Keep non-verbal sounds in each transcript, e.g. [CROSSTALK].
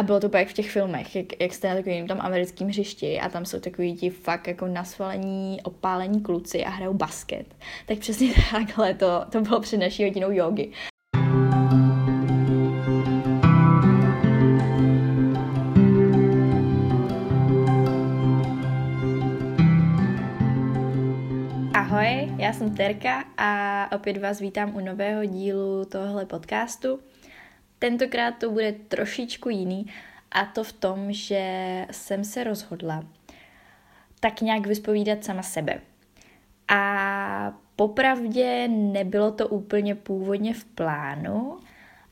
A bylo to pak v těch filmech, jak, jak jste na takovým tam americkém hřišti a tam jsou takový ti fakt jako nasvalení, opálení kluci a hrajou basket. Tak přesně [LAUGHS] takhle to, to bylo před naší hodinou jogy. Ahoj, já jsem Terka a opět vás vítám u nového dílu tohle podcastu. Tentokrát to bude trošičku jiný a to v tom, že jsem se rozhodla tak nějak vyspovídat sama sebe. A popravdě nebylo to úplně původně v plánu,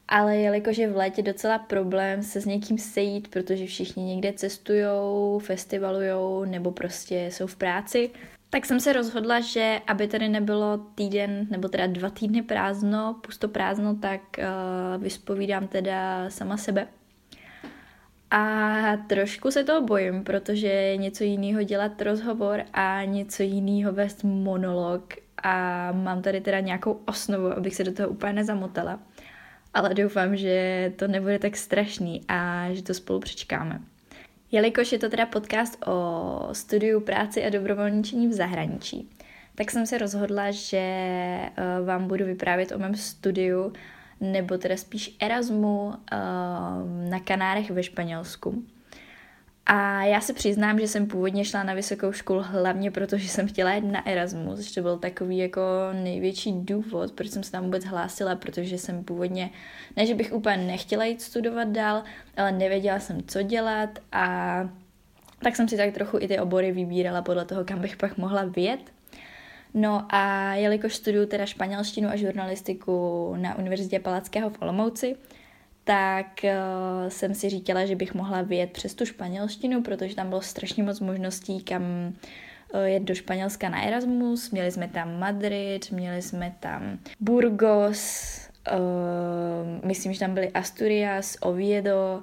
ale jelikož je v létě docela problém se s někým sejít, protože všichni někde cestujou, festivalujou nebo prostě jsou v práci, tak jsem se rozhodla, že aby tady nebylo týden, nebo teda dva týdny prázdno, pusto prázdno, tak uh, vyspovídám teda sama sebe. A trošku se toho bojím, protože je něco jiného dělat rozhovor a něco jiného vést monolog a mám tady teda nějakou osnovu, abych se do toho úplně nezamotala. Ale doufám, že to nebude tak strašný a že to spolu přečkáme. Jelikož je to teda podcast o studiu práci a dobrovolničení v zahraničí, tak jsem se rozhodla, že eh, vám budu vyprávět o mém studiu, nebo teda spíš Erasmu eh, na Kanárech ve Španělsku. A já se přiznám, že jsem původně šla na vysokou školu hlavně proto, že jsem chtěla jít na Erasmus, že to byl takový jako největší důvod, proč jsem se tam vůbec hlásila, protože jsem původně, ne, že bych úplně nechtěla jít studovat dál, ale nevěděla jsem, co dělat a tak jsem si tak trochu i ty obory vybírala podle toho, kam bych pak mohla vyjet. No a jelikož studuju teda španělštinu a žurnalistiku na Univerzitě Palackého v Olomouci, tak uh, jsem si říkala, že bych mohla vyjet přes tu španělštinu, protože tam bylo strašně moc možností, kam uh, jet do Španělska na Erasmus. Měli jsme tam Madrid, měli jsme tam Burgos, uh, myslím, že tam byly Asturias, Oviedo,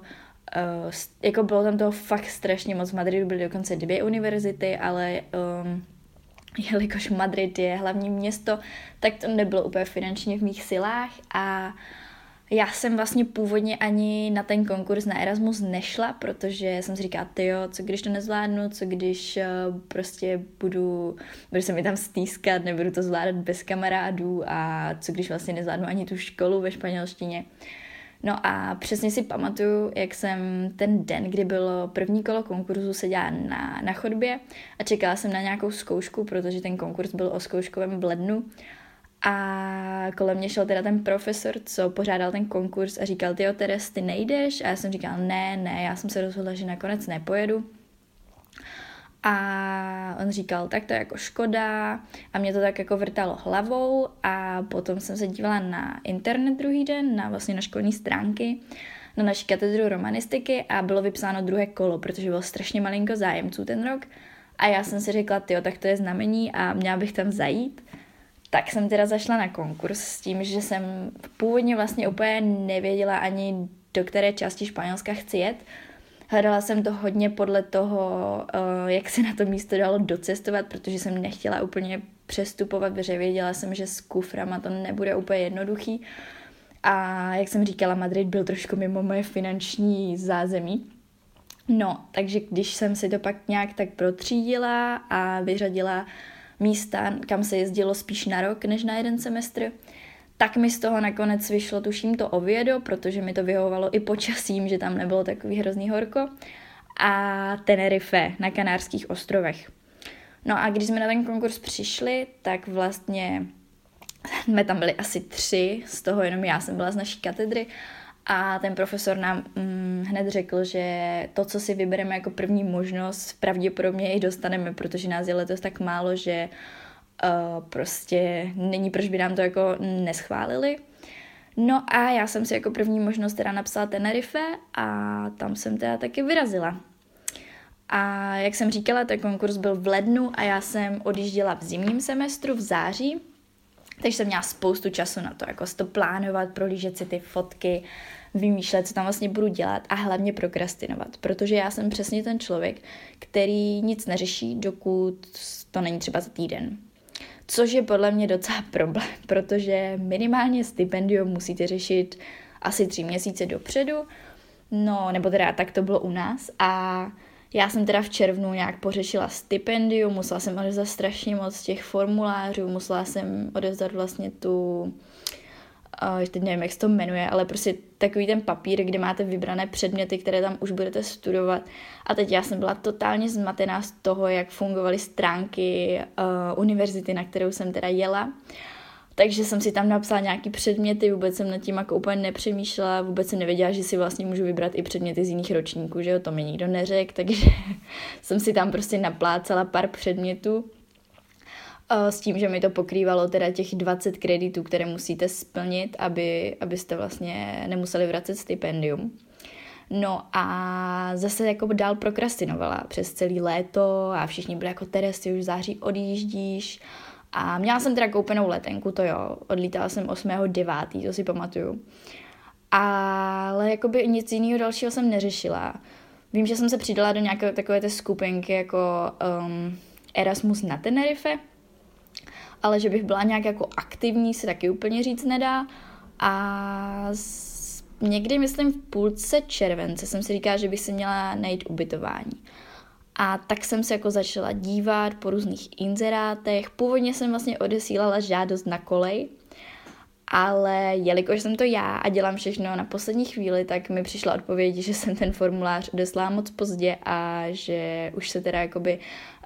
uh, jako bylo tam toho fakt strašně moc. V Madridu byly dokonce dvě univerzity, ale um, jelikož Madrid je hlavní město, tak to nebylo úplně finančně v mých silách a uh, já jsem vlastně původně ani na ten konkurs na Erasmus nešla, protože jsem si říkala, jo, co když to nezvládnu, co když uh, prostě budu, budu se mi tam stýskat, nebudu to zvládat bez kamarádů a co když vlastně nezvládnu ani tu školu ve španělštině. No a přesně si pamatuju, jak jsem ten den, kdy bylo první kolo konkurzu, seděla na, na chodbě a čekala jsem na nějakou zkoušku, protože ten konkurs byl o zkouškovém v lednu a kolem mě šel teda ten profesor, co pořádal ten konkurs a říkal, ty Teres, ty nejdeš? A já jsem říkal, ne, ne, já jsem se rozhodla, že nakonec nepojedu. A on říkal, tak to je jako škoda a mě to tak jako vrtalo hlavou a potom jsem se dívala na internet druhý den, na vlastně na školní stránky, na naší katedru romanistiky a bylo vypsáno druhé kolo, protože bylo strašně malinko zájemců ten rok a já jsem si řekla, jo, tak to je znamení a měla bych tam zajít tak jsem teda zašla na konkurs s tím, že jsem původně vlastně úplně nevěděla ani do které části Španělska chci jet. Hledala jsem to hodně podle toho, eh, jak se na to místo dalo docestovat, protože jsem nechtěla úplně přestupovat, protože věděla jsem, že s kuframa to nebude úplně jednoduchý. A jak jsem říkala, Madrid byl trošku mimo moje finanční zázemí. No, takže když jsem si to pak nějak tak protřídila a vyřadila místa, kam se jezdilo spíš na rok než na jeden semestr, tak mi z toho nakonec vyšlo, tuším to Oviedo, protože mi to vyhovovalo i počasím, že tam nebylo takový hrozný horko, a Tenerife na Kanárských ostrovech. No a když jsme na ten konkurs přišli, tak vlastně jsme tam byli asi tři, z toho jenom já jsem byla z naší katedry a ten profesor nám mm, hned řekl, že to, co si vybereme jako první možnost, pravděpodobně i dostaneme, protože nás je letos tak málo, že uh, prostě není, proč by nám to jako neschválili. No a já jsem si jako první možnost teda napsala Tenerife a tam jsem teda taky vyrazila. A jak jsem říkala, ten konkurs byl v lednu a já jsem odjížděla v zimním semestru v září, takže jsem měla spoustu času na to, jako to plánovat, prolížet si ty fotky, vymýšlet, co tam vlastně budu dělat a hlavně prokrastinovat, protože já jsem přesně ten člověk, který nic neřeší, dokud to není třeba za týden. Což je podle mě docela [LAUGHS] problém, protože minimálně stipendium musíte řešit asi tři měsíce dopředu. No, nebo teda tak to bylo u nás. A já jsem teda v červnu nějak pořešila stipendium, musela jsem odevzdat strašně moc těch formulářů, musela jsem odevzdat vlastně tu, uh, teď nevím, jak se to jmenuje, ale prostě takový ten papír, kde máte vybrané předměty, které tam už budete studovat. A teď já jsem byla totálně zmatená z toho, jak fungovaly stránky uh, univerzity, na kterou jsem teda jela. Takže jsem si tam napsala nějaký předměty, vůbec jsem nad tím jako úplně nepřemýšlela, vůbec jsem nevěděla, že si vlastně můžu vybrat i předměty z jiných ročníků, že jo, to mi nikdo neřekl, takže [LAUGHS] jsem si tam prostě naplácala pár předmětů eh, s tím, že mi to pokrývalo teda těch 20 kreditů, které musíte splnit, aby, abyste vlastně nemuseli vracet stipendium. No a zase jako dál prokrastinovala přes celý léto a všichni byli jako Teres, ty už září odjíždíš, a měla jsem teda koupenou letenku, to jo, odlítala jsem 8.9., to si pamatuju. Ale jakoby nic jiného dalšího jsem neřešila. Vím, že jsem se přidala do nějaké takové té skupinky jako um, Erasmus na Tenerife, ale že bych byla nějak jako aktivní, se taky úplně říct nedá. A z, někdy, myslím, v půlce července jsem si říkala, že bych si měla najít ubytování. A tak jsem se jako začala dívat po různých inzerátech. Původně jsem vlastně odesílala žádost na kolej, ale jelikož jsem to já a dělám všechno na poslední chvíli, tak mi přišla odpověď, že jsem ten formulář odeslala moc pozdě a že už se teda jakoby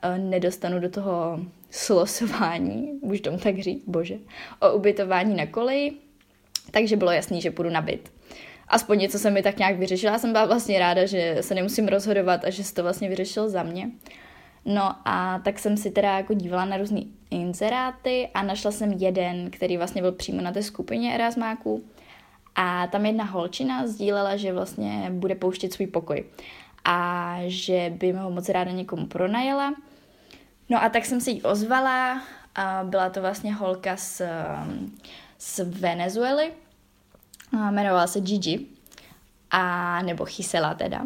eh, nedostanu do toho slosování, už tomu tak říct, bože, o ubytování na koleji, takže bylo jasný, že půjdu na byt aspoň něco se mi tak nějak vyřešila. Já jsem byla vlastně ráda, že se nemusím rozhodovat a že se to vlastně vyřešil za mě. No a tak jsem si teda jako dívala na různé inzeráty a našla jsem jeden, který vlastně byl přímo na té skupině Erasmáků. A tam jedna holčina sdílela, že vlastně bude pouštět svůj pokoj a že by ho moc ráda někomu pronajela. No a tak jsem si ji ozvala, byla to vlastně holka z, z Venezuely, jmenovala se Gigi, a, nebo Chysela teda.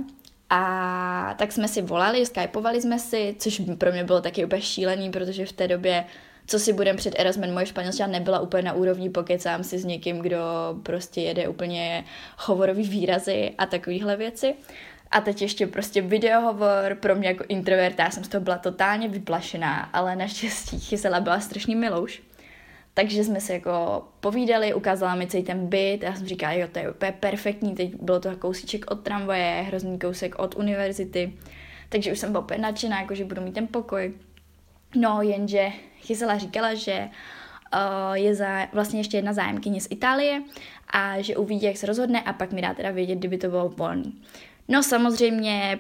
A tak jsme si volali, skypovali jsme si, což pro mě bylo taky úplně šílený, protože v té době, co si budem před Erasmus, moje španělština nebyla úplně na úrovni, pokecám si s někým, kdo prostě jede úplně hovorový výrazy a takovéhle věci. A teď ještě prostě videohovor pro mě jako introverta, já jsem z toho byla totálně vyplašená, ale naštěstí Chysela byla strašný milouš. Takže jsme se jako povídali, ukázala mi celý ten byt já jsem říkala, jo, to je úplně perfektní, teď bylo to kousíček od tramvaje, hrozný kousek od univerzity, takže už jsem byla úplně nadšená, jako že budu mít ten pokoj. No, jenže Chysela říkala, že uh, je za, vlastně ještě jedna zájemkyně z Itálie a že uvidí, jak se rozhodne a pak mi dá teda vědět, kdyby to bylo volný. No samozřejmě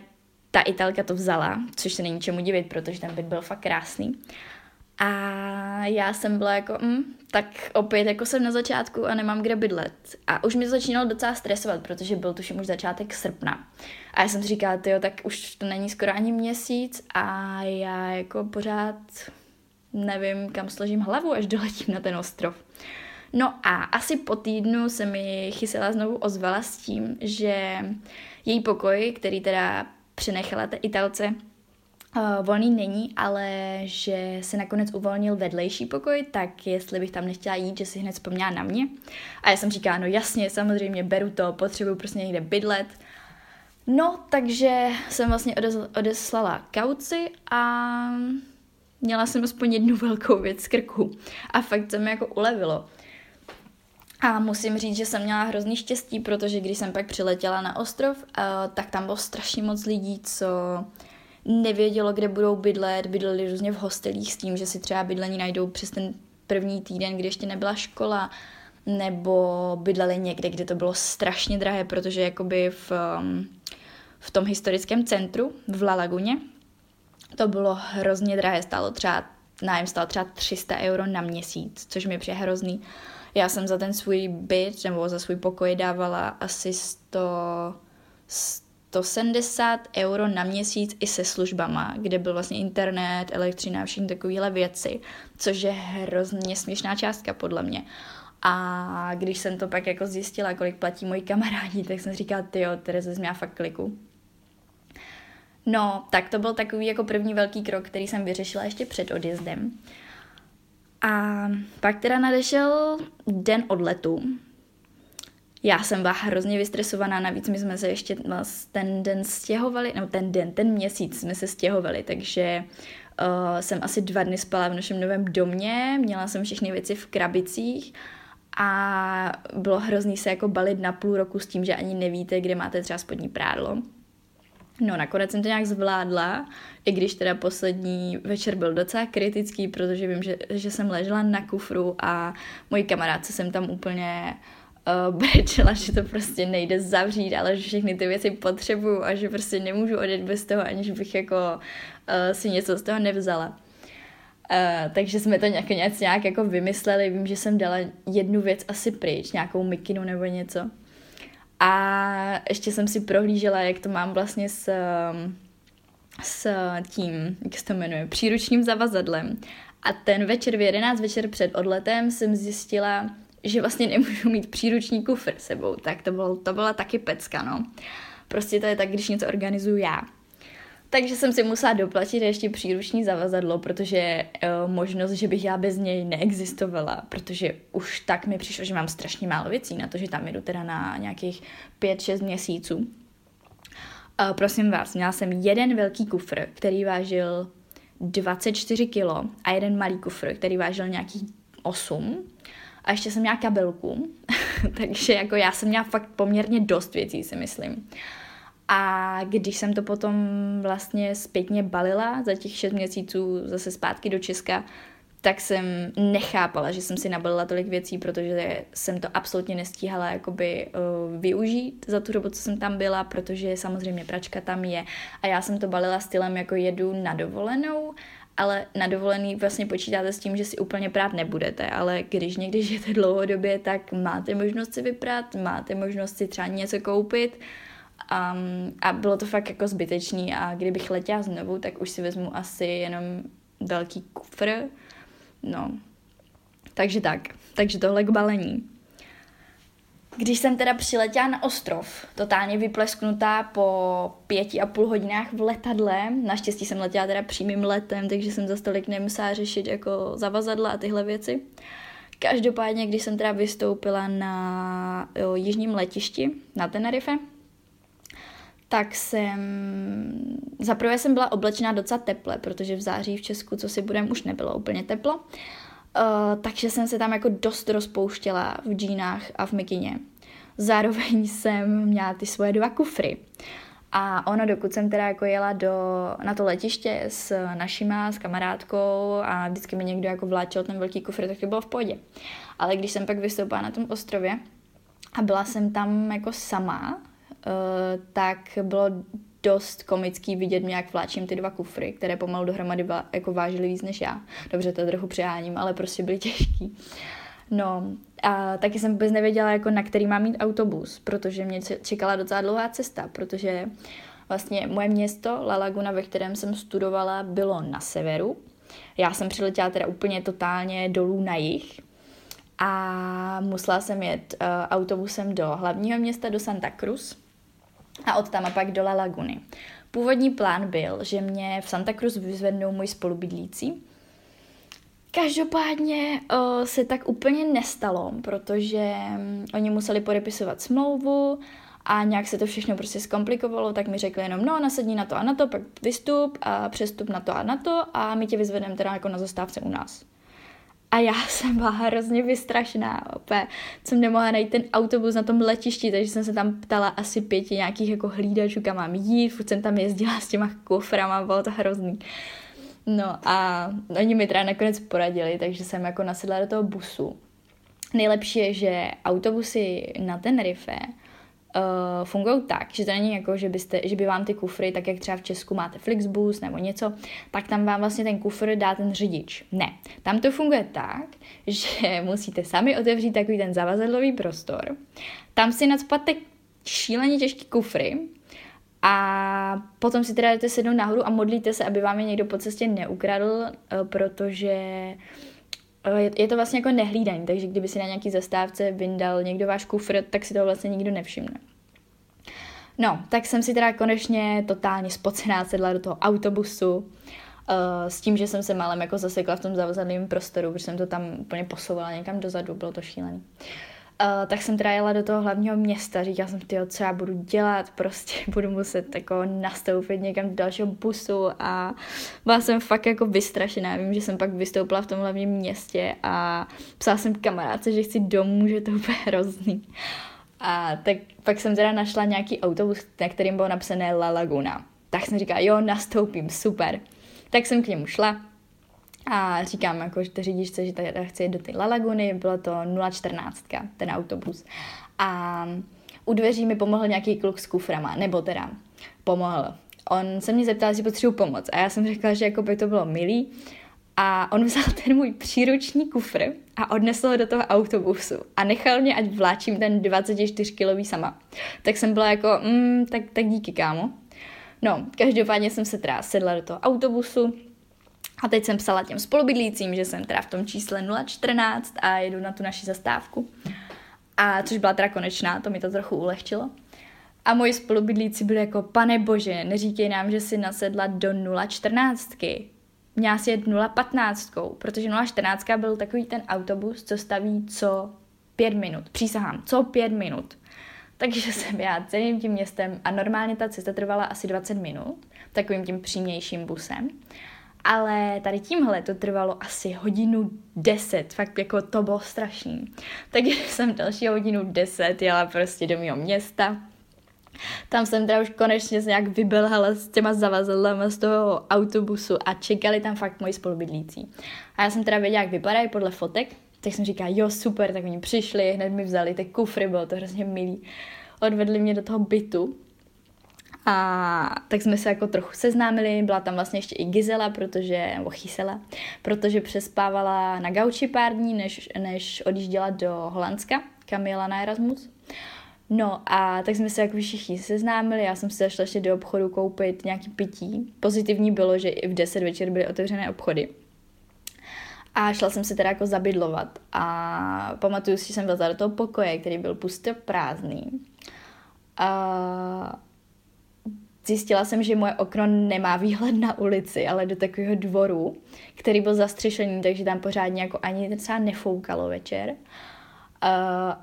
ta Italka to vzala, což se není čemu divit, protože ten byt byl fakt krásný. A já jsem byla jako, mm, tak opět jako jsem na začátku a nemám kde bydlet. A už mi začínalo docela stresovat, protože byl tuším už začátek srpna. A já jsem si říkala, jo, tak už to není skoro ani měsíc a já jako pořád nevím, kam složím hlavu, až doletím na ten ostrov. No a asi po týdnu se mi Chysela znovu ozvala s tím, že její pokoj, který teda přenechala té Italce, Uh, volný není, ale že se nakonec uvolnil vedlejší pokoj, tak jestli bych tam nechtěla jít, že si hned vzpomněla na mě. A já jsem říkala, no jasně, samozřejmě beru to, potřebuju prostě někde bydlet. No, takže jsem vlastně odeslala kauci a měla jsem aspoň jednu velkou věc z krku. A fakt se mi jako ulevilo. A musím říct, že jsem měla hrozný štěstí, protože když jsem pak přiletěla na ostrov, uh, tak tam bylo strašně moc lidí, co nevědělo, kde budou bydlet, bydleli různě v hostelích s tím, že si třeba bydlení najdou přes ten první týden, kdy ještě nebyla škola, nebo bydleli někde, kde to bylo strašně drahé, protože jakoby v, um, v tom historickém centru v La Laguně to bylo hrozně drahé, stálo třeba, nájem stál třeba 300 euro na měsíc, což mi přijde hrozný. Já jsem za ten svůj byt nebo za svůj pokoj dávala asi 100, 100 170 euro na měsíc i se službama, kde byl vlastně internet, elektřina všechny takovéhle věci, což je hrozně směšná částka podle mě. A když jsem to pak jako zjistila, kolik platí moji kamarádi, tak jsem říkala, ty jo, Tereze, jsi fakt kliku. No, tak to byl takový jako první velký krok, který jsem vyřešila ještě před odjezdem. A pak teda nadešel den odletu, Já jsem byla hrozně vystresovaná, navíc my jsme se ještě ten den stěhovali, no ten den, ten měsíc jsme se stěhovali, takže uh, jsem asi dva dny spala v našem novém domě, měla jsem všechny věci v krabicích a bylo hrozný se jako balit na půl roku s tím, že ani nevíte, kde máte třeba spodní prádlo. No, nakonec jsem to nějak zvládla, i když teda poslední večer byl docela kritický, protože vím, že, že jsem ležela na kufru a mojí kamarádce jsem tam úplně [LAUGHS] uh, brečela, že to prostě nejde zavřít, ale že všechny ty věci potřebuju a že prostě nemůžu odjet bez toho, aniž bych jako uh, si něco z toho nevzala. Uh, takže jsme to nějak, nějak, nějak jako vymysleli. Vím, že jsem dala jednu věc asi pryč, nějakou mikinu nebo něco. A ještě jsem si prohlížela, jak to mám vlastně s, s tím, jak se to jmenuje, příručním zavazadlem. A ten večer v 11 večer před odletem jsem zjistila, že vlastně nemůžu mít příruční kufr sebou. Tak to, bylo, to byla taky pecka, no. Prostě to je tak, když něco organizuju já. Takže jsem si musela doplatit ještě příruční zavazadlo, protože uh, možnost, že bych já bez něj neexistovala, protože už tak mi přišlo, že mám strašně málo věcí na to, že tam jdu teda na nějakých 5-6 měsíců. Uh, prosím vás, měla jsem jeden velký kufr, který vážil 24 kilo a jeden malý kufr, který vážil nějakých 8 a ještě jsem měla kabelku, [LAUGHS] takže jako já jsem měla fakt poměrně dost věcí, si myslím. A když jsem to potom vlastně zpětně balila za těch 6 měsíců zase zpátky do Česka, tak jsem nechápala, že jsem si nabalila tolik věcí, protože jsem to absolutně nestíhala jakoby uh, využít za tu dobu, co jsem tam byla, protože samozřejmě pračka tam je a já jsem to balila stylem jako jedu na dovolenou, ale na dovolený vlastně počítáte s tím, že si úplně prát nebudete, ale když někdy žijete dlouhodobě, tak máte možnost si vyprát, máte možnost si třeba něco koupit, Um, a bylo to fakt jako zbytečný a kdybych letěla znovu, tak už si vezmu asi jenom velký kufr. No, takže tak. Takže tohle k balení. Když jsem teda přiletěla na ostrov, totálně vyplesknutá po pěti a půl hodinách v letadle, naštěstí jsem letěla teda přímým letem, takže jsem za stolik nemusela řešit jako zavazadla a tyhle věci. Každopádně, když jsem teda vystoupila na jo, jižním letišti na Tenerife, tak jsem, zaprvé jsem byla oblečená docela teple, protože v září v Česku, co si budem, už nebylo úplně teplo. Uh, takže jsem se tam jako dost rozpouštěla v džínách a v mikině. Zároveň [LAUGHS] jsem měla ty svoje dva kufry. A ono, dokud jsem teda jako jela do, na to letiště s našima, s kamarádkou a vždycky mi někdo jako vláčel ten velký kufr, tak to bylo v pohodě. Ale když jsem pak vystoupila na tom ostrově a byla jsem tam jako sama, Eh, tak bylo dost komický vidět mě, jak vláčím ty dva kufry, které pomalu dohromady jako vážily víc než já. Dobře, to trochu přeháním, ale prostě byly těžký. No a taky jsem vůbec nevěděla, jako na který mám mít autobus, protože mě čekala docela dlouhá cesta, protože vlastně moje město La Laguna, ve kterém jsem studovala, bylo na severu. Já jsem přiletěla teda úplně totálně dolů na jih a musela jsem jet uh, autobusem do hlavního města, do Santa Cruz, a od tam a pak do La Laguny. Původní plán byl, že mě v Santa Cruz vyzvednou můj spolubydlící. Každopádně o, se tak úplně nestalo, protože um, oni museli podepisovat smlouvu a nějak se to všechno prostě zkomplikovalo, tak mi řekli jenom, no nasedni na to a na to, pak vystup a přestup na to a na to a my tě vyzvedneme teda jako na zastávce u nás. A já jsem byla hrozně vystrašená, opět jsem nemohla najít ten autobus na tom letišti, takže jsem se tam ptala asi pěti nějakých jako hlídačů, kam mám jít, furt jsem tam jezdila s těma kuframa, bylo to hrozný. No a oni mi teda nakonec poradili, takže jsem jako nasedla do toho busu. Nejlepší je, že autobusy na Tenerife uh, fungují tak, že to není jako, že, byste, že by vám ty kufry, tak jak třeba v Česku máte Flixbus nebo něco, tak tam vám vlastně ten kufr dá ten řidič. Ne, tam to funguje tak, [LAUGHS] že musíte sami otevřít takový ten zavazadlový prostor, tam si nadspat šíleně těžký kufry, a potom si teda jdete sednout nahoru a modlíte se, aby vám je někdo po cestě neukradl, eh, protože je to vlastně jako nehlídaný, takže kdyby si na nějaký zastávce vyndal někdo váš kufr, tak si toho vlastně nikdo nevšimne. No, tak jsem si teda konečně totálně spocená sedla do toho autobusu, uh, s tím, že jsem se málem jako zasekla v tom zavazadlém prostoru, protože jsem to tam úplně posouvala někam dozadu, bylo to šílený. Uh, tak jsem teda jela do toho hlavního města, říkala jsem, tyjo, co já budu dělat, [LAUGHS] prostě budu muset jako nastoupit někam do dalšího busu a byla jsem fakt jako vystrašená, vím, že jsem pak vystoupila v tom hlavním městě a psala jsem kamarádce, že chci domů, že to bude [LAUGHS] hrozný. A tak pak jsem teda našla nějaký autobus, na kterým bylo napsané La Laguna. Tak jsem říkala, jo, nastoupím, super. Tak jsem k němu šla, a říkám, jako, že to řidičce, že tady chci jít do té Lalaguny, bylo to 014, ten autobus. A u dveří mi pomohl nějaký kluk s kuframa, nebo teda pomohl. On se mě zeptal, jestli potřebuji pomoc a já jsem řekla, že jako by to bylo milý. A on vzal ten můj příruční kufr a odnesl ho do toho autobusu a nechal mě, ať vláčím ten 24-kilový sama. Tak jsem byla jako, mm, tak, tak díky kámo. No, každopádně jsem se teda sedla do toho autobusu, a teď jsem psala těm spolubydlícím, že jsem teda v tom čísle 014 a jedu na tu naši zastávku. A což byla teda konečná, to mi to trochu ulehčilo. A moji spolubydlíci byli jako, pane bože, neříkej nám, že si nasedla do 014. Měla si jet 015, protože 014 byl takový ten autobus, co staví co pět minut. Přísahám, co pět minut. Takže jsem já celým tím městem a normálně ta cesta trvala asi 20 minut, takovým tím přímějším busem ale tady tímhle to trvalo asi hodinu deset, fakt jako to bylo strašný. Takže [LAUGHS] jsem další hodinu deset jela prostě do mého města, tam jsem teda už konečně nějak vybelhala s těma zavazadlama z toho autobusu a čekali tam fakt moji spolubydlící. A já jsem teda věděla, jak vypadají podle fotek, tak jsem říkala, jo super, tak oni přišli, hned mi vzali ty kufry, bylo to hrozně milý. Odvedli mě do toho bytu a tak jsme se jako trochu seznámili, byla tam vlastně ještě i Gizela, protože, nebo Chysela, protože přespávala na gauči pár dní, než, než odjížděla do Holandska, kam jela na Erasmus. No a tak jsme se jako všichni seznámili, já jsem se zašla ještě do obchodu koupit nějaký pití. Pozitivní bylo, že i v 10 večer byly otevřené obchody. A šla jsem se teda jako zabydlovat a pamatuju si, že jsem byla do toho pokoje, který byl pusto prázdný. A Zjistila jsem, že moje okno nemá výhled na ulici, ale do takového dvoru, který byl zastřešený, takže tam pořádně jako ani třeba nefoukalo večer. Uh,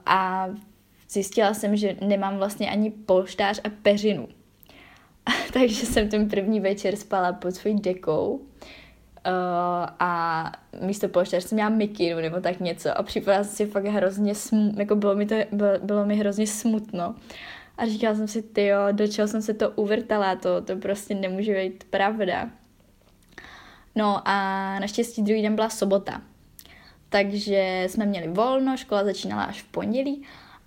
a zjistila jsem, že nemám vlastně ani polštář a peřinu. [LAUGHS] takže jsem ten první večer spala pod svojí dekou uh, a místo polštář jsem měla mikinu nebo tak něco a připadala jsem si fakt hrozně, smu- jako bylo mi, to, bylo, bylo mi hrozně smutno. A říkala jsem si, ty jo, do čeho jsem se to uvrtala, to, to prostě nemůže být pravda. No a naštěstí druhý den byla sobota. Takže jsme měli volno, škola začínala až v pondělí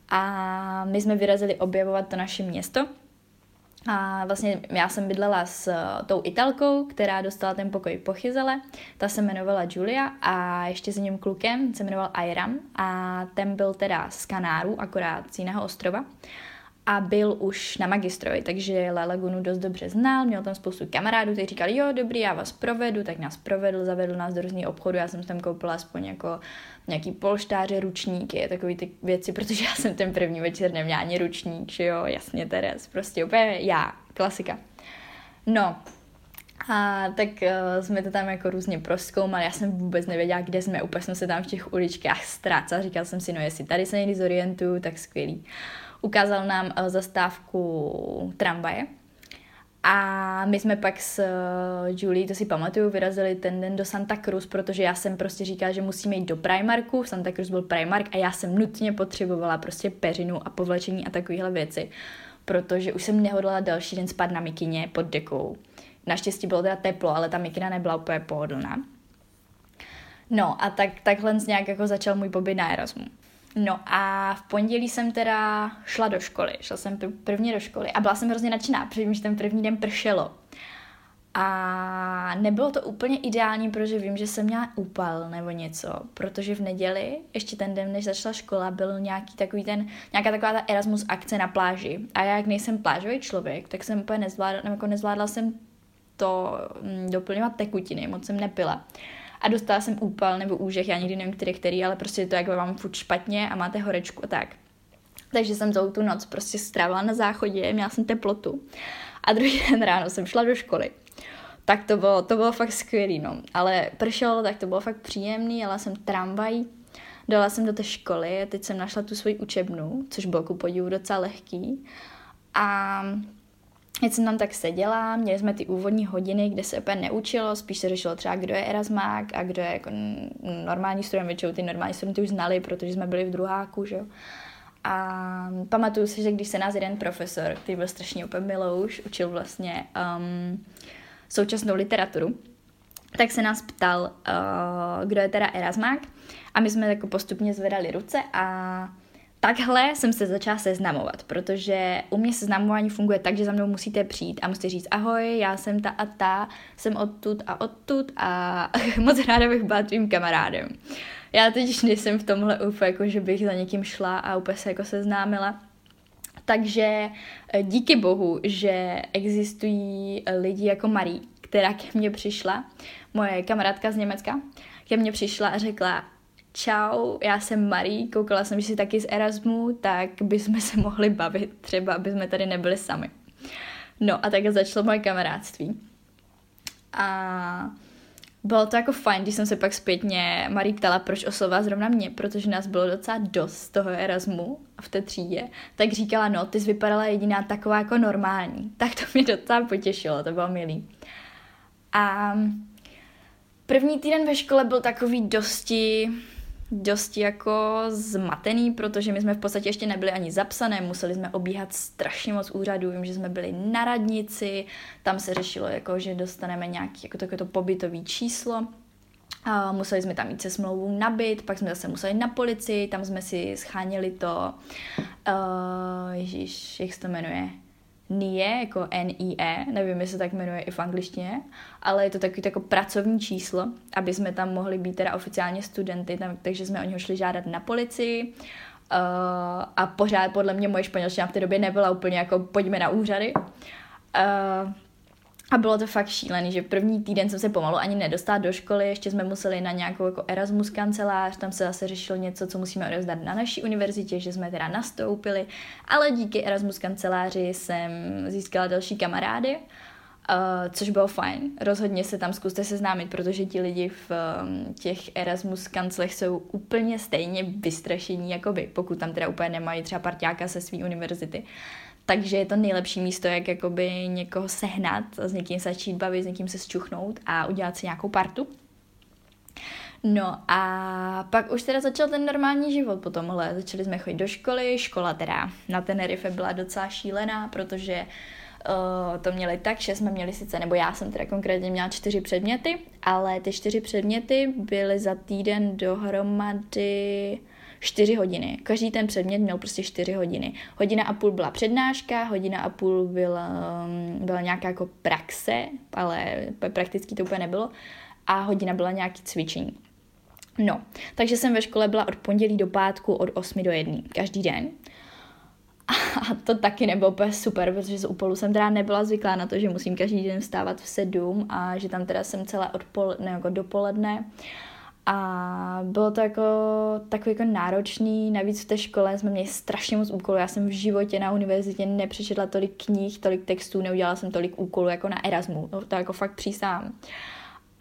a my jsme vyrazili objevovat to naše město. A vlastně já jsem bydlela s uh, tou Italkou, která dostala ten pokoj po Chyzele. Ta se jmenovala Julia a ještě s ním klukem se jmenoval Ayram a ten byl teda z Kanáru, akorát z jiného ostrova a byl už na magistrovi, takže La Lagunu dost dobře znal, měl tam spoustu kamarádů, kteří říkali, jo, dobrý, já vás provedu, tak nás provedl, zavedl nás do různých obchodů, já jsem tam koupila aspoň jako nějaký polštáře, ručníky, takové ty věci, protože já jsem ten první večer neměla ani ručník, že jo, jasně, Teres, prostě úplně já, klasika. No, a tak uh, jsme to tam jako různě proskoumali, já jsem vůbec nevěděla, kde jsme, úplně jsem se tam v těch uličkách ztrácela, říkala jsem si, no jestli tady se někdy zorientuju, tak skvělý ukázal nám eh, zastávku tramvaje. A my jsme pak s eh, Julie, to si pamatuju, vyrazili ten den do Santa Cruz, protože já jsem prostě říkala, že musíme jít do Primarku, Santa Cruz byl Primark a já jsem nutně potřebovala prostě peřinu a povlečení a takovéhle věci, protože už jsem nehodlala další den spát na mikině pod dekou. Naštěstí bylo teda teplo, ale ta mikina nebyla úplně pohodlná. No a tak, takhle nějak jako začal můj pobyt na Erasmu. No a v pondělí jsem teda šla do školy. Šla jsem prvně do školy a byla jsem hrozně nadšená, protože ten první den pršelo. A nebylo to úplně ideální, protože vím, že jsem měla úpal nebo něco, protože v neděli, ještě ten den, než začala škola, byl nějaký takový ten, nějaká taková ta Erasmus akce na pláži. A já, jak nejsem plážový člověk, tak jsem úplně nezvládla, jako nezvládla jsem to mm, doplňovat tekutiny, moc jsem nepila a dostala jsem úpal nebo úžeh, já nikdy nevím, který, který, ale prostě to, jak vám furt špatně a máte horečku a tak. Takže jsem celou tu noc prostě strávila na záchodě, měla jsem teplotu. A druhý den ráno jsem šla do školy. Tak to bylo, to bylo fakt skvělý, no. Ale pršelo, tak to bylo fakt příjemný, jela jsem tramvají. dala jsem do té školy teď jsem našla tu svoji učebnu, což bylo ku podivu docela lehký. A Teď jsem tam tak seděla, měli jsme ty úvodní hodiny, kde se úplně neučilo, spíš se řešilo třeba, kdo je Erasmák a kdo je jako normální student, většinou ty normální studenty už znali, protože jsme byli v druháku, že jo. A pamatuju si, že když se nás jeden profesor, který byl strašně úplně milouš, učil vlastně um, současnou literaturu, tak se nás ptal, uh, kdo je teda Erasmák a my jsme jako postupně zvedali ruce a takhle jsem se začala seznamovat, protože u mě seznamování funguje tak, že za mnou musíte přijít a musíte říct ahoj, já jsem ta a ta, jsem odtud a odtud a [LAUGHS] moc ráda bych byla tvým kamarádem. Já teď nejsem v tomhle úplně, jako že bych za někým šla a úplně se jako seznámila. Takže eh, díky bohu, že existují eh, lidi jako Marie, která ke mně přišla, moje kamarádka z Německa, ke mně přišla a řekla, čau, já jsem Marie, koukala jsem, že jsi taky z Erasmu, tak bychom se mohli bavit, třeba aby jsme tady nebyli sami. No a tak začalo moje kamarádství. A bylo to jako fajn, když jsem se pak zpětně Marie ptala, proč oslovila zrovna mě, protože nás bylo docela dost toho Erasmu v té třídě, tak říkala, no, ty jsi vypadala jediná taková jako normální. [LAUGHS] Tak to mě docela potěšilo, to bylo milý. A první týden ve škole byl takový dosti dosti jako zmatený, protože my jsme v podstatě ještě nebyli ani zapsané, museli jsme obíhat strašně moc úřadů, vím, že jsme byli na radnici, tam se řešilo, jako, že dostaneme nějaký jako takovéto pobytový číslo, a museli jsme tam mít se smlouvou nabit, pak jsme zase museli na policii, tam jsme si scháněli to, uh, ježíš, jak se to jmenuje, NIE, jako NIE, nevím, jestli se tak jmenuje i v angličtině, ale je to takový jako pracovní číslo, aby jsme tam mohli být teda oficiálně studenty, tam, takže jsme o něho šli žádat na policii uh, a pořád podle mě moje španělština v té době nebyla úplně jako pojďme na úřady. Uh, a bylo to fakt šílený, že první týden jsem se pomalu ani nedostala do školy, ještě jsme museli na nějakou jako Erasmus kancelář, tam se zase řešilo něco, co musíme odevzdat na naší univerzitě, že jsme teda nastoupili, ale díky Erasmus kanceláři jsem získala další kamarády, Uh, což bylo fajn. Rozhodně se tam zkuste seznámit, protože ti lidi v um, těch Erasmus kanclech jsou úplně stejně vystrašení jako vy, pokud tam teda úplně nemají třeba partiáka se své univerzity. Takže je to nejlepší místo, jak jakoby někoho sehnat, s někým začít bavit, s někým se zčuchnout a udělat si nějakou partu. No a pak už teda začal ten normální život po tomhle. Začali jsme chodit do školy, škola teda na Tenerife byla docela šílená, protože uh, to měli tak, že jsme měli sice, nebo já jsem teda konkrétně měla čtyři předměty, ale ty čtyři předměty byly za týden dohromady 4 hodiny. Každý ten předmět měl prostě 4 hodiny. Hodina a půl byla přednáška, hodina a půl byla, um, byla nějaká jako praxe, ale prakticky to úplně nebylo. A hodina byla nějaký cvičení. No, takže jsem ve škole byla od pondělí do pátku od 8 do 1, každý den. [LAUGHS] A to taky nebylo úplně super, protože z úpolu jsem teda nebyla zvyklá na to, že musím každý den vstávat v sedm a že tam teda jsem celé odpoledne, jako dopoledne. A bylo to jako takový jako náročný, navíc v té škole jsme měli strašně moc úkolů. Já jsem v životě na univerzitě nepřečetla tolik knih, tolik textů, neudělala jsem tolik úkolů jako na Erasmu. No, to jako fakt přísám.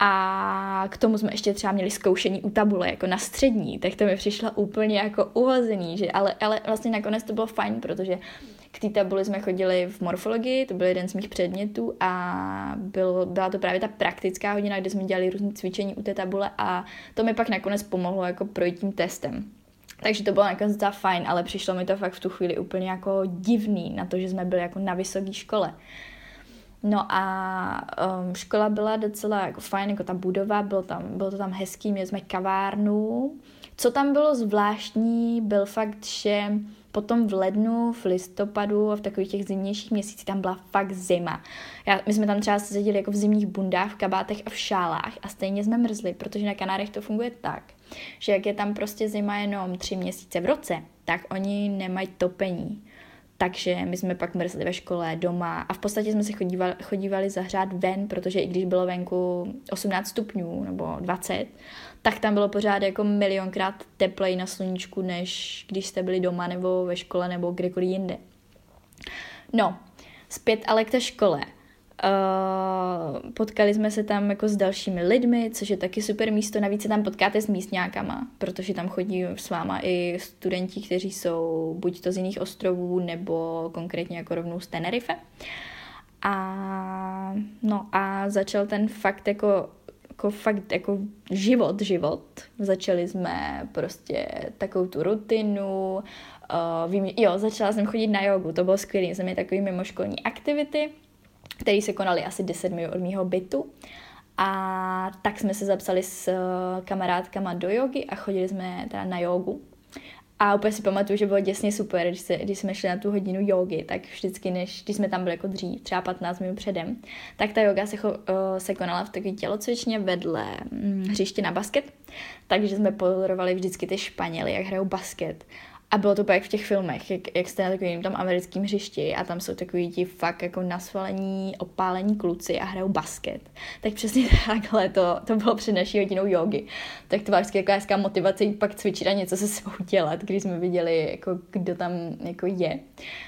A k tomu jsme ještě třeba měli zkoušení u tabule, jako na střední, tak to mi přišlo úplně jako uhozený, že, ale, ale vlastně nakonec to bylo fajn, protože k té tabuli jsme chodili v morfologii, to byl jeden z mých předmětů a byl, byla to právě ta praktická hodina, kde jsme dělali různé cvičení u té tabule a to mi pak nakonec pomohlo jako projít tím testem. Takže to bylo nakonec docela fajn, ale přišlo mi to fakt v tu chvíli úplně jako divný na to, že jsme byli jako na vysoké škole. No a um, škola byla docela jako fajn, jako ta budova, bylo, tam, bylo to tam hezký, měli jsme kavárnu. Co tam bylo zvláštní, byl fakt, že potom v lednu, v listopadu a v takových těch zimnějších měsících tam byla fakt zima. Já, my jsme tam třeba seděli jako v zimních bundách, v kabátech a v šálách a stejně jsme mrzli, protože na Kanárech to funguje tak, že jak je tam prostě zima jenom tři měsíce v roce, tak oni nemají topení. Takže my jsme pak mrzli ve škole, doma a v podstatě jsme si chodívali, chodívali zahřát ven, protože i když bylo venku 18 stupňů nebo 20, tak tam bylo pořád jako milionkrát teplej na sluníčku, než když jste byli doma nebo ve škole nebo kdekoliv jinde. No, zpět ale k té škole. Uh, potkali jsme se tam jako s dalšími lidmi, což je taky super místo. Navíc se tam potkáte s místňákama, protože tam chodí s váma i studenti, kteří jsou buď to z jiných ostrovů, nebo konkrétně jako rovnou z Tenerife. A, no a začal ten fakt jako jako fakt jako život, život. Začali jsme prostě takovou tu rutinu, uh, vím, jo, začala jsem chodit na jogu, to bylo skvělé, jsem měla takový mimoškolní aktivity, které se konaly asi 10 minut od mého bytu. A tak jsme se zapsali s eh, kamarádkama do jogy a chodili jsme teda na jogu. A úplně si pamatuju, že bylo děsně super, když, se, když jsme šli na tu hodinu jogy, tak vždycky, než, když jsme tam byli jako dřív, třeba 15 minut předem, tak ta yoga se, uh, se konala v takové tělocvičně vedle hm, hřiště na basket, takže jsme pozorovali vždycky ty Španěly, jak hrajou basket. A bylo to jak v těch filmech, jak, jak jste na takovým tam americkém hřišti a tam jsou takový ti fakt jako nasvalení, opálení kluci a hrajou basket. Tak přesně [LAUGHS] takhle to, to bylo před naší hodinou jogy. Tak to byla vždycky jako hezká motivace jít pak cvičit a něco se svou [LAUGHS] dělat, když jsme viděli, jako, kdo tam jako je.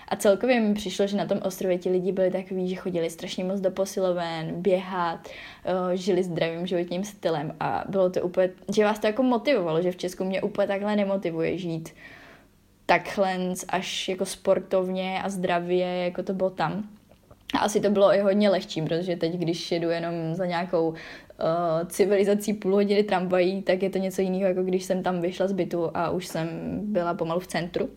A celkově mi přišlo, že na tom ostrově ti lidi byli takový, že chodili strašně moc do posiloven, běhat, eh, žili zdravým životním stylem a bylo to úplně, že vás to jako motivovalo, že v Česku mě úplně takhle nemotivuje žít takhle až jako sportovně a zdravě, jako to bylo tam. A asi to bylo i hodně lehčí, protože teď, když jedu jenom za nějakou uh, civilizací půl hodiny tramvají, tak je to něco jiného, jako když jsem tam vyšla z bytu a už jsem byla pomalu v centru.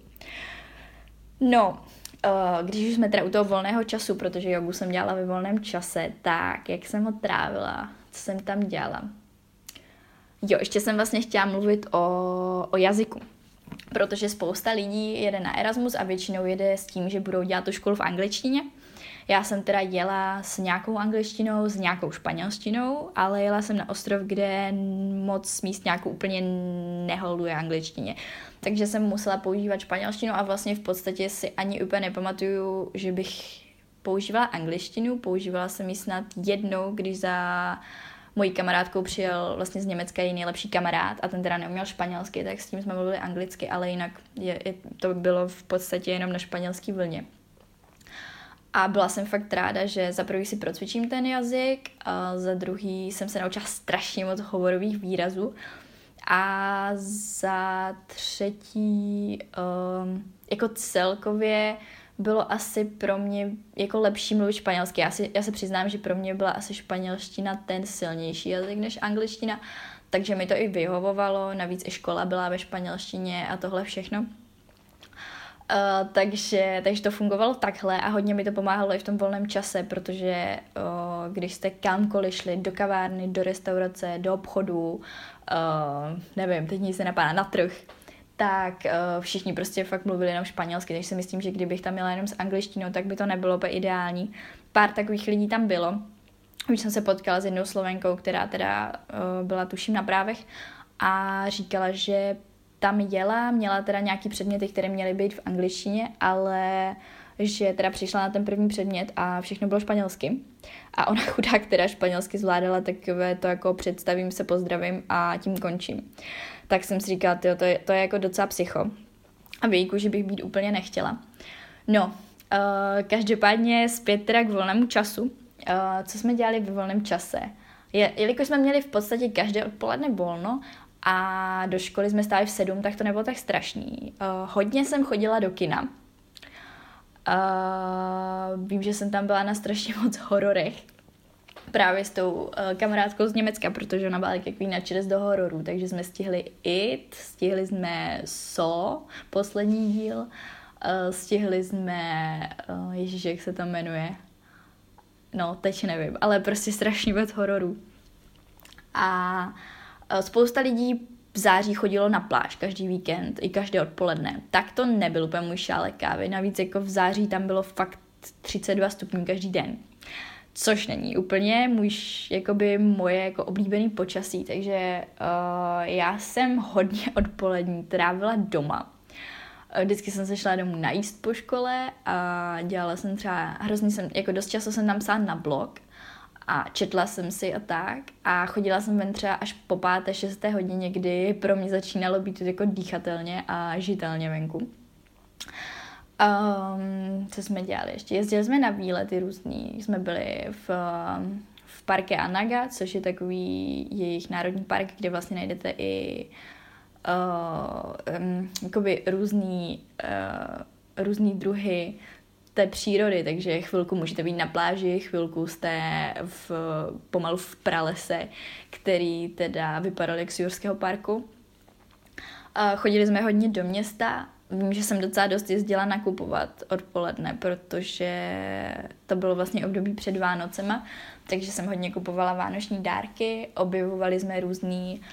No, uh, když už jsme teda u toho volného času, protože jogu jsem dělala ve volném čase, tak jak jsem ho trávila, co jsem tam dělala. Jo, ještě jsem vlastně chtěla mluvit o, o jazyku protože spousta lidí jede na Erasmus a většinou jede s tím, že budou dělat tu školu v angličtině. Já jsem teda jela s nějakou angličtinou, s nějakou španělštinou, ale jela jsem na ostrov, kde moc míst nějakou úplně neholduje angličtině. Takže jsem musela používat španělštinu a vlastně v podstatě si ani úplně nepamatuju, že bych používala angličtinu. Používala jsem ji snad jednou, když za mojí kamarádkou přijel vlastně z Německa její nejlepší kamarád a ten teda neuměl španělsky, tak s tím jsme mluvili anglicky, ale jinak je, je, to bylo v podstatě jenom na španělský vlně. A byla jsem fakt ráda, že za prvý si procvičím ten jazyk, a za druhý jsem se naučila strašně moc hovorových výrazů a za třetí um, jako celkově bylo asi pro mě jako lepší mluvit španělsky. Já, si, já se přiznám, že pro mě byla asi španělština ten silnější jazyk než angličtina, takže mi to i vyhovovalo, navíc i škola byla ve španělštině a tohle všechno. Uh, takže, takže to fungovalo takhle a hodně mi to pomáhalo i v tom volném čase, protože uh, když jste kamkoliv šli, do kavárny, do restaurace, do obchodu, uh, nevím, teď nic se napadá, na trh, tak uh, všichni prostě fakt mluvili jenom španělsky, takže si myslím, že kdybych tam měla jenom s angličtinou, tak by to nebylo úplně ideální. Pár takových lidí tam bylo. Už jsem se potkala s jednou slovenkou, která teda uh, byla tuším na právech a říkala, že tam jela, měla teda nějaký předměty, které měly být v angličtině, ale že teda přišla na ten první předmět a všechno bylo španělsky. A ona [LAUGHS] chudá, která španělsky zvládala takové to jako představím se, pozdravím a tím končím tak jsem si říkala, tyjo, to, je, to je jako docela psycho. A výjimku, že bych být úplně nechtěla. No, uh, každopádně zpět teda k volnému času. Uh, co jsme dělali ve volném čase? Je, jelikož jsme měli v podstatě každé odpoledne volno a do školy jsme stáli v sedm, tak to nebylo tak strašný. Uh, hodně jsem chodila do kina. Uh, vím, že jsem tam byla na strašně [LAUGHS] moc hororech, právě s tou uh, kamarádkou z Německa, protože ona byla takový nadšenec do hororu, takže jsme stihli It, stihli jsme So, poslední díl, uh, stihli jsme, uh, ježíš, jak se to jmenuje, no, teď nevím, ale prostě strašně moc hororů. A spousta lidí v září chodilo na pláž každý víkend, i každé odpoledne. Tak to nebyl úplně můj šálek kávy, navíc jako v září tam bylo fakt 32 stupňů každý den což není úplně můj, jakoby moje jako oblíbený počasí, takže uh, já jsem hodně [LAUGHS] odpolední trávila doma. Uh, vždycky jsem se šla domů najíst po škole a dělala jsem třeba, hrozně jsem, jako dost často jsem tam psala na blog a četla jsem si a tak a chodila jsem ven třeba až po páté, šesté hodině, kdy pro mě začínalo být jako dýchatelně a žitelně venku. Um, co jsme dělali ještě? Jezdili jsme na výlety různý. Jsme byli v, v parke Anaga, což je takový jejich národní park, kde vlastně najdete i uh, um, jakoby různý, uh, různý druhy té přírody, takže chvilku můžete být na pláži, chvilku jste v, pomalu v pralese, který teda vypadal jak z Jurského parku. Uh, chodili jsme hodně do města, vím, že jsem docela dost jezdila nakupovat odpoledne, protože to bylo vlastně období před Vánocema, takže jsem hodně kupovala vánoční dárky, objevovali jsme různý uh,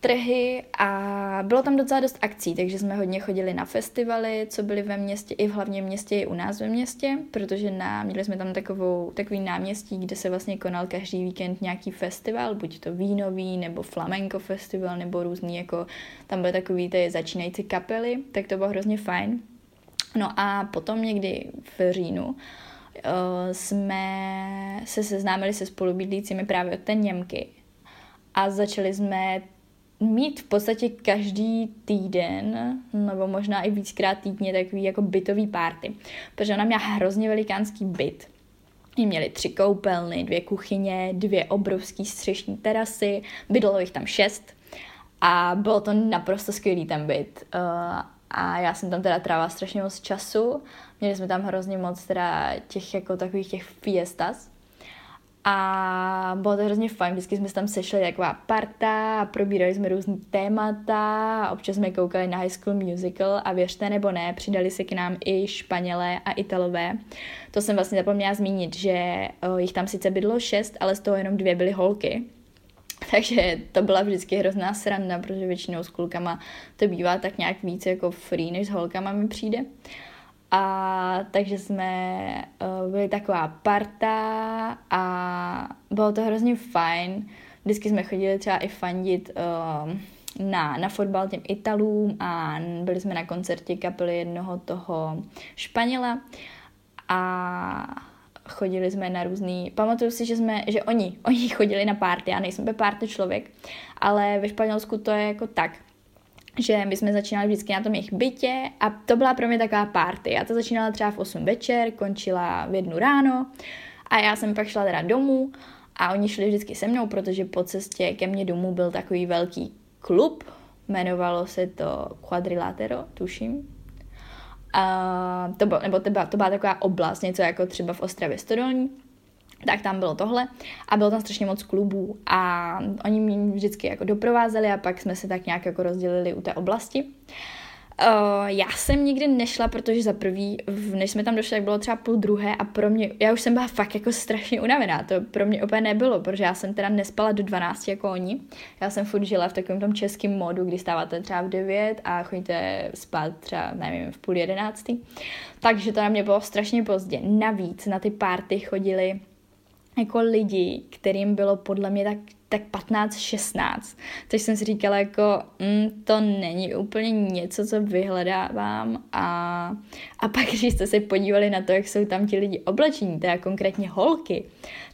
trhy a bylo tam docela dost akcí, takže jsme hodně chodili na festivaly, co byly ve městě, i v hlavním městě, i u nás ve městě, protože na, měli jsme tam takovou, takový náměstí, kde se vlastně konal každý víkend nějaký festival, buď to vínový, nebo flamenco festival, nebo různý, jako tam byly takový ty začínající kapely, tak to bylo hrozně fajn. No a potom někdy v říjnu uh, jsme se seznámili se spolubydlícími právě od té Němky a začali jsme mít v podstatě každý týden, nebo možná i víckrát týdně, takový jako bytový párty. Protože ona měla hrozně velikánský byt. Měli tři koupelny, dvě kuchyně, dvě obrovské střešní terasy, bydlo jich tam šest a bylo to naprosto skvělý ten byt. Uh, a já jsem tam teda trávila strašně moc času. Měli jsme tam hrozně moc teda těch jako takových těch fiestas, a bylo to hrozně fajn, vždycky jsme tam sešli taková parta a probírali jsme různý témata a občas jsme koukali na High School Musical a věřte nebo ne, přidali se k nám i Španělé a Italové. To jsem vlastně zapomněla zmínit, že jich tam sice bydlo šest, ale z toho jenom dvě byly holky. [LAUGHS] Takže to byla vždycky hrozná sranda, protože většinou s klukama to bývá tak nějak víc jako free, než s holkama mi přijde. A takže jsme uh, byli taková parta a bylo to hrozně fajn. Vždycky jsme chodili třeba i fandit uh, na, na fotbal těm Italům a byli jsme na koncertě kapely jednoho toho Španěla a chodili jsme na různý, pamatuju si, že jsme, že oni, [LAUGHS] oni chodili na párty, já nejsem party člověk, ale ve Španělsku to je jako tak, že my jsme začínali vždycky na tom jejich bytě a to byla pro mě taková party. Já to začínala třeba v 8 večer, končila v jednu ráno a já jsem pak šla teda domů a oni šli vždycky se mnou, protože po cestě ke mně domů byl takový velký klub, jmenovalo se to Quadrilatero, tuším. A to bylo, nebo to byla, to byla taková oblast, něco jako třeba v Ostravě Stodolní tak tam bylo tohle a bylo tam strašně moc klubů a oni mě vždycky jako doprovázeli a pak jsme se tak nějak jako rozdělili u té oblasti. Uh, já jsem nikdy nešla, protože za prvý, než jsme tam došli, tak bylo třeba půl druhé a pro mě, já už jsem byla fakt jako strašně unavená, to pro mě úplně nebylo, protože já jsem teda nespala do 12 jako oni, já jsem furt žila v takovém tom českém modu, kdy stáváte třeba v 9 a chodíte spát třeba, nevím, v půl jedenáctý, takže to na mě bylo strašně pozdě. Navíc na ty párty chodili jako lidi, kterým bylo podle mě tak, tak 15-16. Takže jsem si říkala jako, mm, to není úplně něco, co vyhledávám a, a pak, když jste se podívali na to, jak jsou tam ti lidi oblečení, teda konkrétně holky,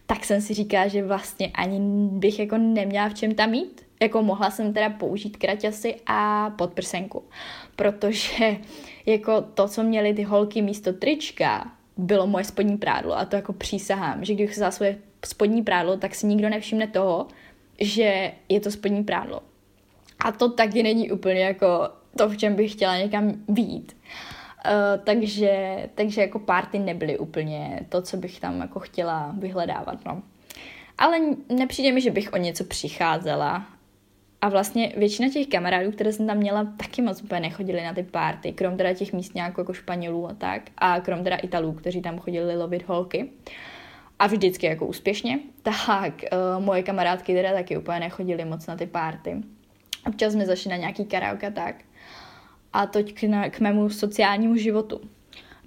tak jsem si říkala, že vlastně ani bych jako neměla v čem tam mít. Jako mohla jsem teda použít kraťasy a podprsenku, protože jako to, co měly ty holky místo trička, bylo moje spodní prádlo a to jako přísahám, že když za svoje spodní prádlo, tak si nikdo nevšimne toho, že je to spodní prádlo. A to taky není úplně jako to, v čem bych chtěla někam výjít. Uh, takže, takže jako party nebyly úplně to, co bych tam jako chtěla vyhledávat, no. Ale nepřijde mi, že bych o něco přicházela a vlastně většina těch kamarádů, které jsem tam měla, taky moc úplně nechodili na ty párty, krom teda těch místňáků jako Španělů a tak, a krom teda Italů, kteří tam chodili lovit holky. A vždycky jako úspěšně. Tak uh, moje kamarádky teda taky úplně nechodili moc na ty párty. Občas jsme zašli na nějaký karaoke tak. A to k, na, k mému sociálnímu životu.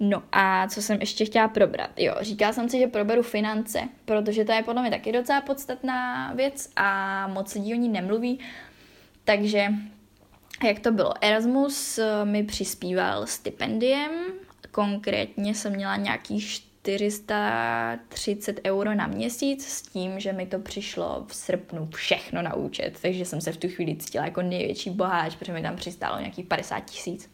No a co jsem ještě chtěla probrat? Jo, říkala jsem si, že proberu finance, protože to je podle mě taky docela podstatná věc a moc lidí o ní nemluví. Takže jak to bylo? Erasmus eh, mi přispíval stipendiem, konkrétně jsem měla nějaký 430 euro na měsíc s tím, že mi to přišlo v srpnu všechno na účet, takže jsem se v tu chvíli cítila jako největší boháč, protože mi tam přistálo nějakých 50 tisíc.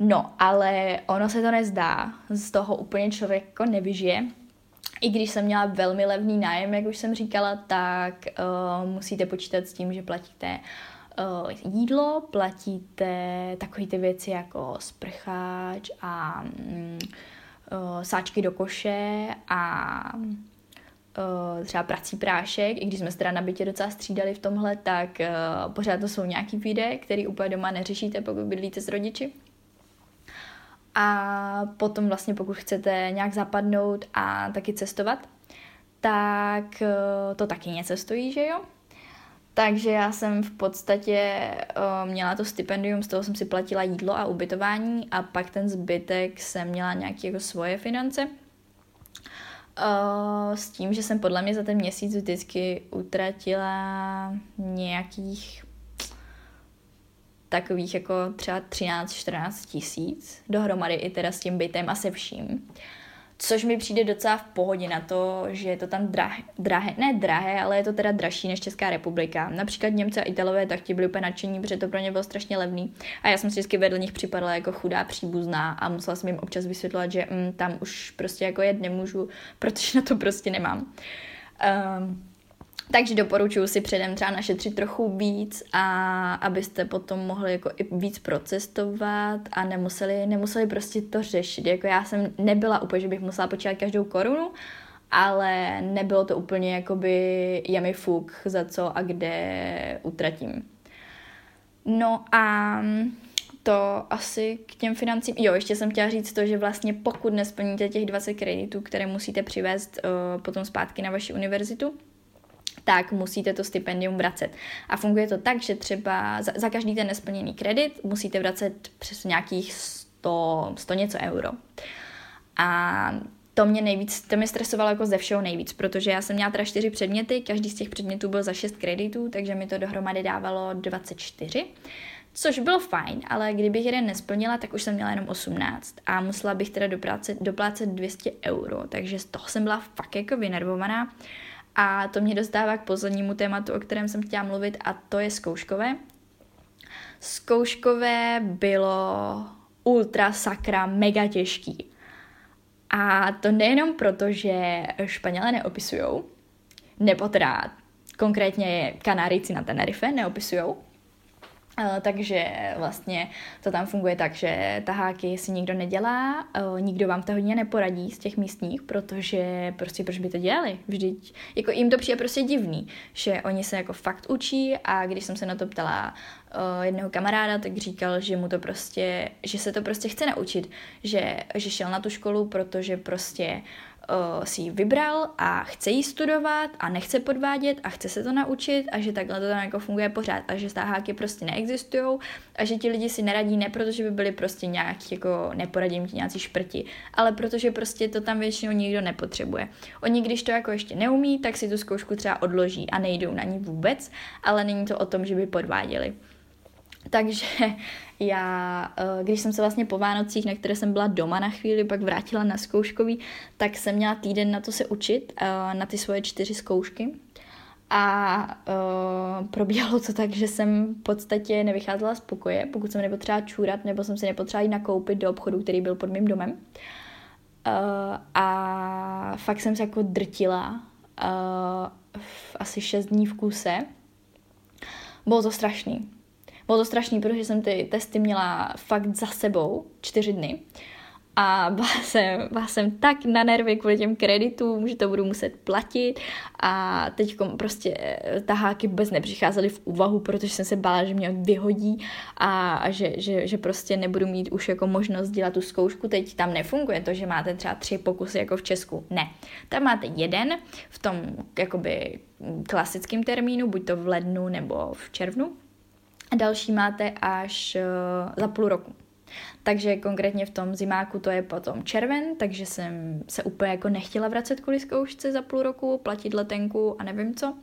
No, ale ono se to nezdá, z toho úplně člověk jako nevyžije. I když jsem měla velmi levný nájem, jak už jsem říkala, tak uh, musíte počítat s tím, že platíte uh, jídlo, platíte takové ty věci jako sprcháč a um, uh, sáčky do koše a uh, třeba prací prášek, i když jsme se na bytě docela střídali v tomhle, tak uh, pořád to jsou nějaký výdaje, který úplně doma neřešíte, pokud bydlíte s rodiči. A potom vlastně pokud chcete nějak zapadnout a taky cestovat, tak uh, to taky něco stojí, že jo? Takže já jsem v podstatě uh, měla to stipendium, z toho jsem si platila jídlo a ubytování a pak ten zbytek jsem měla nějaké jako svoje finance. Uh, s tím, že jsem podle mě za ten měsíc vždycky utratila nějakých takových jako třeba 13-14 tisíc dohromady i teda s tím bytem a se vším. Což mi přijde docela v pohodě na to, že je to tam drahé, drahé, ne drahé, ale je to teda dražší než Česká republika. Například Němce a Italové tak ti byli úplně nadšení, protože to pro ně bylo strašně levný. A já jsem si vždycky vedle nich připadala jako chudá příbuzná a musela jsem jim občas vysvětlovat, že mm, tam už prostě jako jet nemůžu, protože na to prostě nemám. Um, takže doporučuji si předem třeba našetřit trochu víc a abyste potom mohli jako i víc procestovat a nemuseli, nemuseli prostě to řešit. Jako já jsem nebyla úplně, že bych musela počítat každou korunu, ale nebylo to úplně jakoby je fuk za co a kde utratím. No a to asi k těm financím. Jo, ještě jsem chtěla říct to, že vlastně pokud nesplníte těch 20 kreditů, které musíte přivést uh, potom zpátky na vaši univerzitu, tak musíte to stipendium vracet. A funguje to tak, že třeba za, za každý ten nesplněný kredit musíte vracet přes nějakých 100, 100 něco euro. A to mě nejvíc, to mě stresovalo jako ze všeho nejvíc, protože já jsem měla teda čtyři předměty, každý z těch předmětů byl za 6 kreditů, takže mi to dohromady dávalo 24. Což bylo fajn, ale kdybych jeden nesplnila, tak už jsem měla jenom 18 a musela bych teda doplácet, doplácet 200 euro, takže z toho jsem byla fakt jako vynervovaná. A to mě dostává k poslednímu tématu, o kterém jsem chtěla mluvit, a to je zkouškové. Zkouškové bylo ultra sakra mega těžký. A to nejenom proto, že Španělé neopisujou, nebo teda konkrétně Kanárici na Tenerife neopisujou, takže vlastně to tam funguje tak, že taháky si nikdo nedělá, eh, nikdo vám to hodně neporadí z těch místních, protože prostě proč by to dělali? Vždyť, jako jim to přijde prostě divný, že oni se jako fakt učí a když jsem se na to ptala uh, jednoho kamaráda, tak říkal, že mu to prostě, že se to prostě chce naučit, že, že šel na tu školu, protože prostě uh, si ji vybral a chce ji studovat a nechce podvádět a chce se to naučit a že takhle to tam jako funguje pořád a že stáháky prostě neexistují a že ti lidi si neradí ne protože by byli prostě nějaký jako neporadím ti nějací šprti, ale protože prostě to tam většinou nikdo nepotřebuje. Oni když to jako ještě neumí, tak si tu zkoušku třeba odloží a nejdou na ní vůbec, ale není to o tom, že by podváděli. Takže já, eh, když jsem se vlastně po Vánocích, na které jsem byla doma na chvíli, pak vrátila na zkouškový, tak jsem měla týden na to se učit, eh, na ty svoje čtyři zkoušky. A uh, probíhalo to tak, že jsem v podstatě nevycházela z pokoje, pokud jsem nepotřebovala čůrat, nebo jsem si nepotřebovala jít nakoupit do obchodu, který byl pod mým domem. A fakt jsem se jako drtila v asi šest dní v kuse. Bylo to strašný. Bylo to strašný, protože jsem ty testy měla fakt za sebou čtyři dny. A byla jsem, byla jsem tak na nervy kvůli těm kreditům, že to budu muset platit a teď prostě eh, taháky vůbec nepřicházely v úvahu, protože jsem se bála, že mě vyhodí a, a že, že, že prostě nebudu mít už jako možnost dělat tu zkoušku. Teď tam nefunguje to, že máte třeba tři pokusy jako v Česku. Ne. Tam máte jeden v tom jakoby klasickém termínu, buď to v lednu nebo v červnu a další máte až uh, za půl roku. Takže konkrétně v tom zimáku to je potom červen, takže jsem se úplně jako nechtěla vracet kvůli zkoušce za půl roku, platit letenku a nevím co.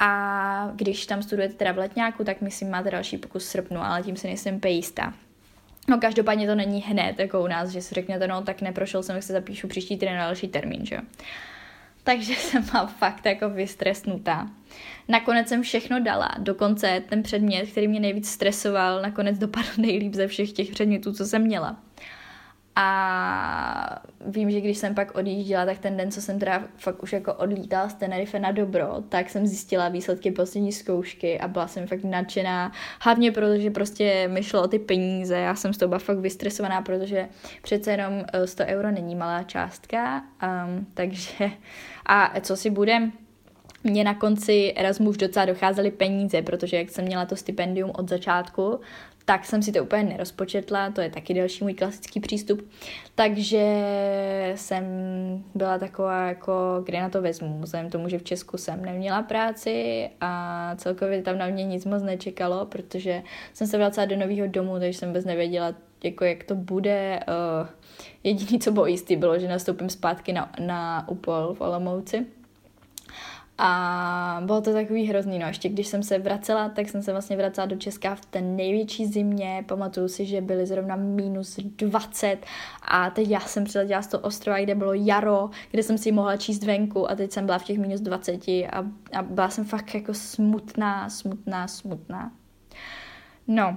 A když tam studujete teda v letňáku, tak myslím máte další pokus v srpnu, ale tím si nejsem pejistá. No každopádně to není hned, jako u nás, že si řeknete, no tak neprošel jsem, jak se zapíšu příští týden na další termín, že jo. Takže [LAUGHS] jsem byla fakt jako vystresnutá. Nakonec jsem všechno dala, dokonce ten předmět, který mě nejvíc stresoval, nakonec dopadl nejlíp ze všech těch předmětů, co jsem měla. A vím, že když jsem pak odjížděla, tak ten den, co jsem teda fakt už jako odlítala z Tenerife na dobro, tak jsem zjistila výsledky poslední zkoušky a byla jsem fakt nadšená. Hlavně protože prostě mi šlo o ty peníze, já jsem z toho fakt vystresovaná, protože přece jenom 100 eh, euro není malá částka, um, takže a co si budem, mě na konci Erasmu už docela docházely peníze, protože jak jsem měla to stipendium od začátku, tak jsem si to úplně nerozpočetla, to je taky další můj klasický přístup. Takže jsem byla taková, jako, kde na to vezmu, vzhledem tomu, že v Česku jsem neměla práci a celkově tam na mě nic moc nečekalo, protože jsem se vracela do nového domu, takže jsem vůbec nevěděla, jako jak to bude. Uh, jediný, co bylo jistý, bylo, že nastoupím zpátky na, na UPOL v Olomouci a bylo to takový hrozný, no ještě když jsem se vracela, tak jsem se vlastně vracela do Česka v té největší zimě, pamatuju si, že byly zrovna minus 20 a teď já jsem přiletěla z toho ostrova, kde bylo jaro, kde jsem si mohla číst venku a teď jsem byla v těch minus 20 a, a byla jsem fakt jako smutná, smutná, smutná. No,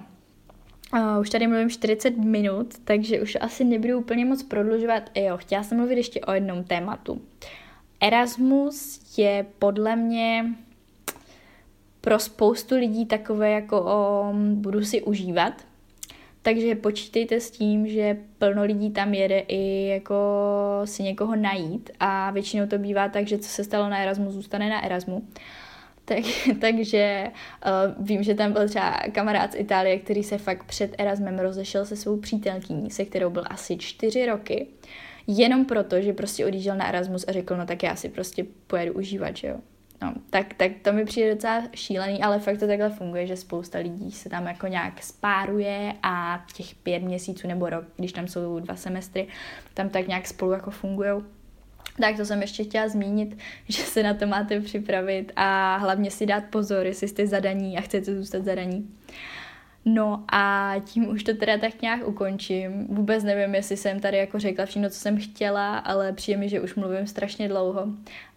Uh, už tady mluvím 40 minut, takže už asi nebudu úplně moc prodlužovat. Jo, chtěla jsem mluvit ještě o jednom tématu. Uh, Erasmus je podle mě pro spoustu lidí takové jako o, budu si užívat, takže počítejte s tím, že plno lidí tam jede i jako si někoho najít. A většinou to bývá tak, že co se stalo na Erasmu, zůstane na Erasmu. Tak, [LAUGHS] takže uh, vím, že tam byl třeba kamarád z Itálie, který se fakt před Erasmem rozešel se svou přítelkyní, se kterou byl asi čtyři roky jenom proto, že prostě odjížděl na Erasmus a řekl, no tak já si prostě pojedu užívat, že jo. No, tak, tak to mi přijde docela šílený, ale fakt to takhle funguje, že spousta lidí se tam jako nějak spáruje a těch pět měsíců nebo rok, když tam jsou dva semestry, tam tak nějak spolu jako fungují. Tak to jsem ještě chtěla zmínit, [LAUGHS] že se na to máte připravit a hlavně si dát pozor, jestli jste zadaní a chcete zůstat zadaní. No a tím už to teda tak nějak ukončím. Vůbec nevím, jestli jsem tady jako řekla všechno, co jsem chtěla, ale přijde mi, že už mluvím strašně dlouho.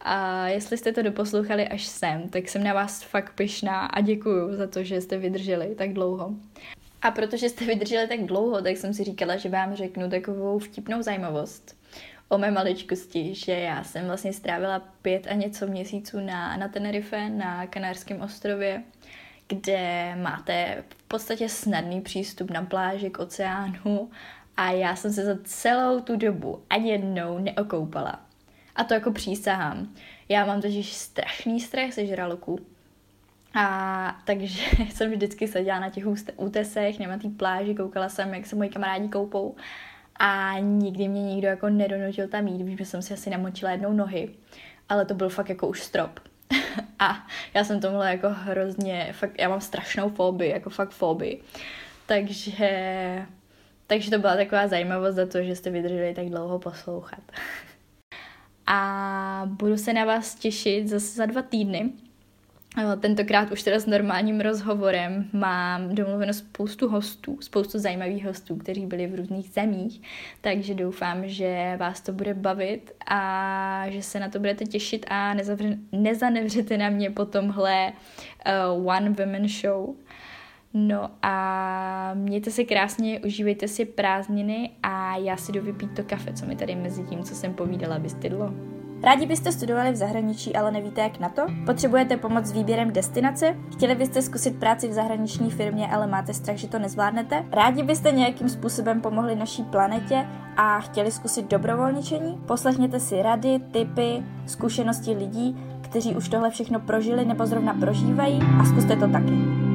A jestli jste to doposlouchali až sem, tak jsem na vás fakt pyšná a děkuju za to, že jste vydrželi tak dlouho. A protože jste vydrželi tak dlouho, tak jsem si říkala, že vám řeknu takovou vtipnou zajímavost o mé maličkosti, že já jsem vlastně strávila pět a něco měsíců na, na Tenerife, na Kanárském ostrově kde máte podstatě snadný přístup na pláži k oceánu a já jsem se za celou tu dobu ani jednou neokoupala. A to jako přísahám. Já mám totiž strašný strach ze žraloků. A takže [LAUGHS] jsem vždycky seděla na těch útesech, na té pláži, koukala jsem, jak se moji kamarádi koupou. A nikdy mě nikdo jako nedonutil tam jít. Vím, že jsem si asi namočila jednou nohy. Ale to byl fakt jako už strop. [LAUGHS] A já jsem tomuhle jako hrozně, fakt, já mám strašnou fobii, jako fakt fobii. Takže, takže to byla taková zajímavost za to, že jste vydrželi tak dlouho poslouchat. [LAUGHS] A budu se na vás těšit zase za dva týdny, Tentokrát už teda s normálním rozhovorem mám domluveno spoustu hostů, spoustu zajímavých hostů, kteří byli v různých zemích, takže doufám, že vás to bude bavit a že se na to budete těšit a nezavře- nezanevřete na mě po tomhle uh, One Women Show. No a mějte se krásně, užívejte si prázdniny a já si jdu vypít to kafe, co mi tady mezi tím, co jsem povídala, vystydlo. Rádi byste studovali v zahraničí, ale nevíte jak na to? Potřebujete pomoc s výběrem destinace? Chtěli byste zkusit práci v zahraniční firmě, ale máte strach, že to nezvládnete? Rádi byste nějakým způsobem pomohli naší planetě a chtěli zkusit dobrovolničení? Poslechněte si rady, tipy, zkušenosti lidí, kteří už tohle všechno prožili nebo zrovna prožívají a zkuste to taky.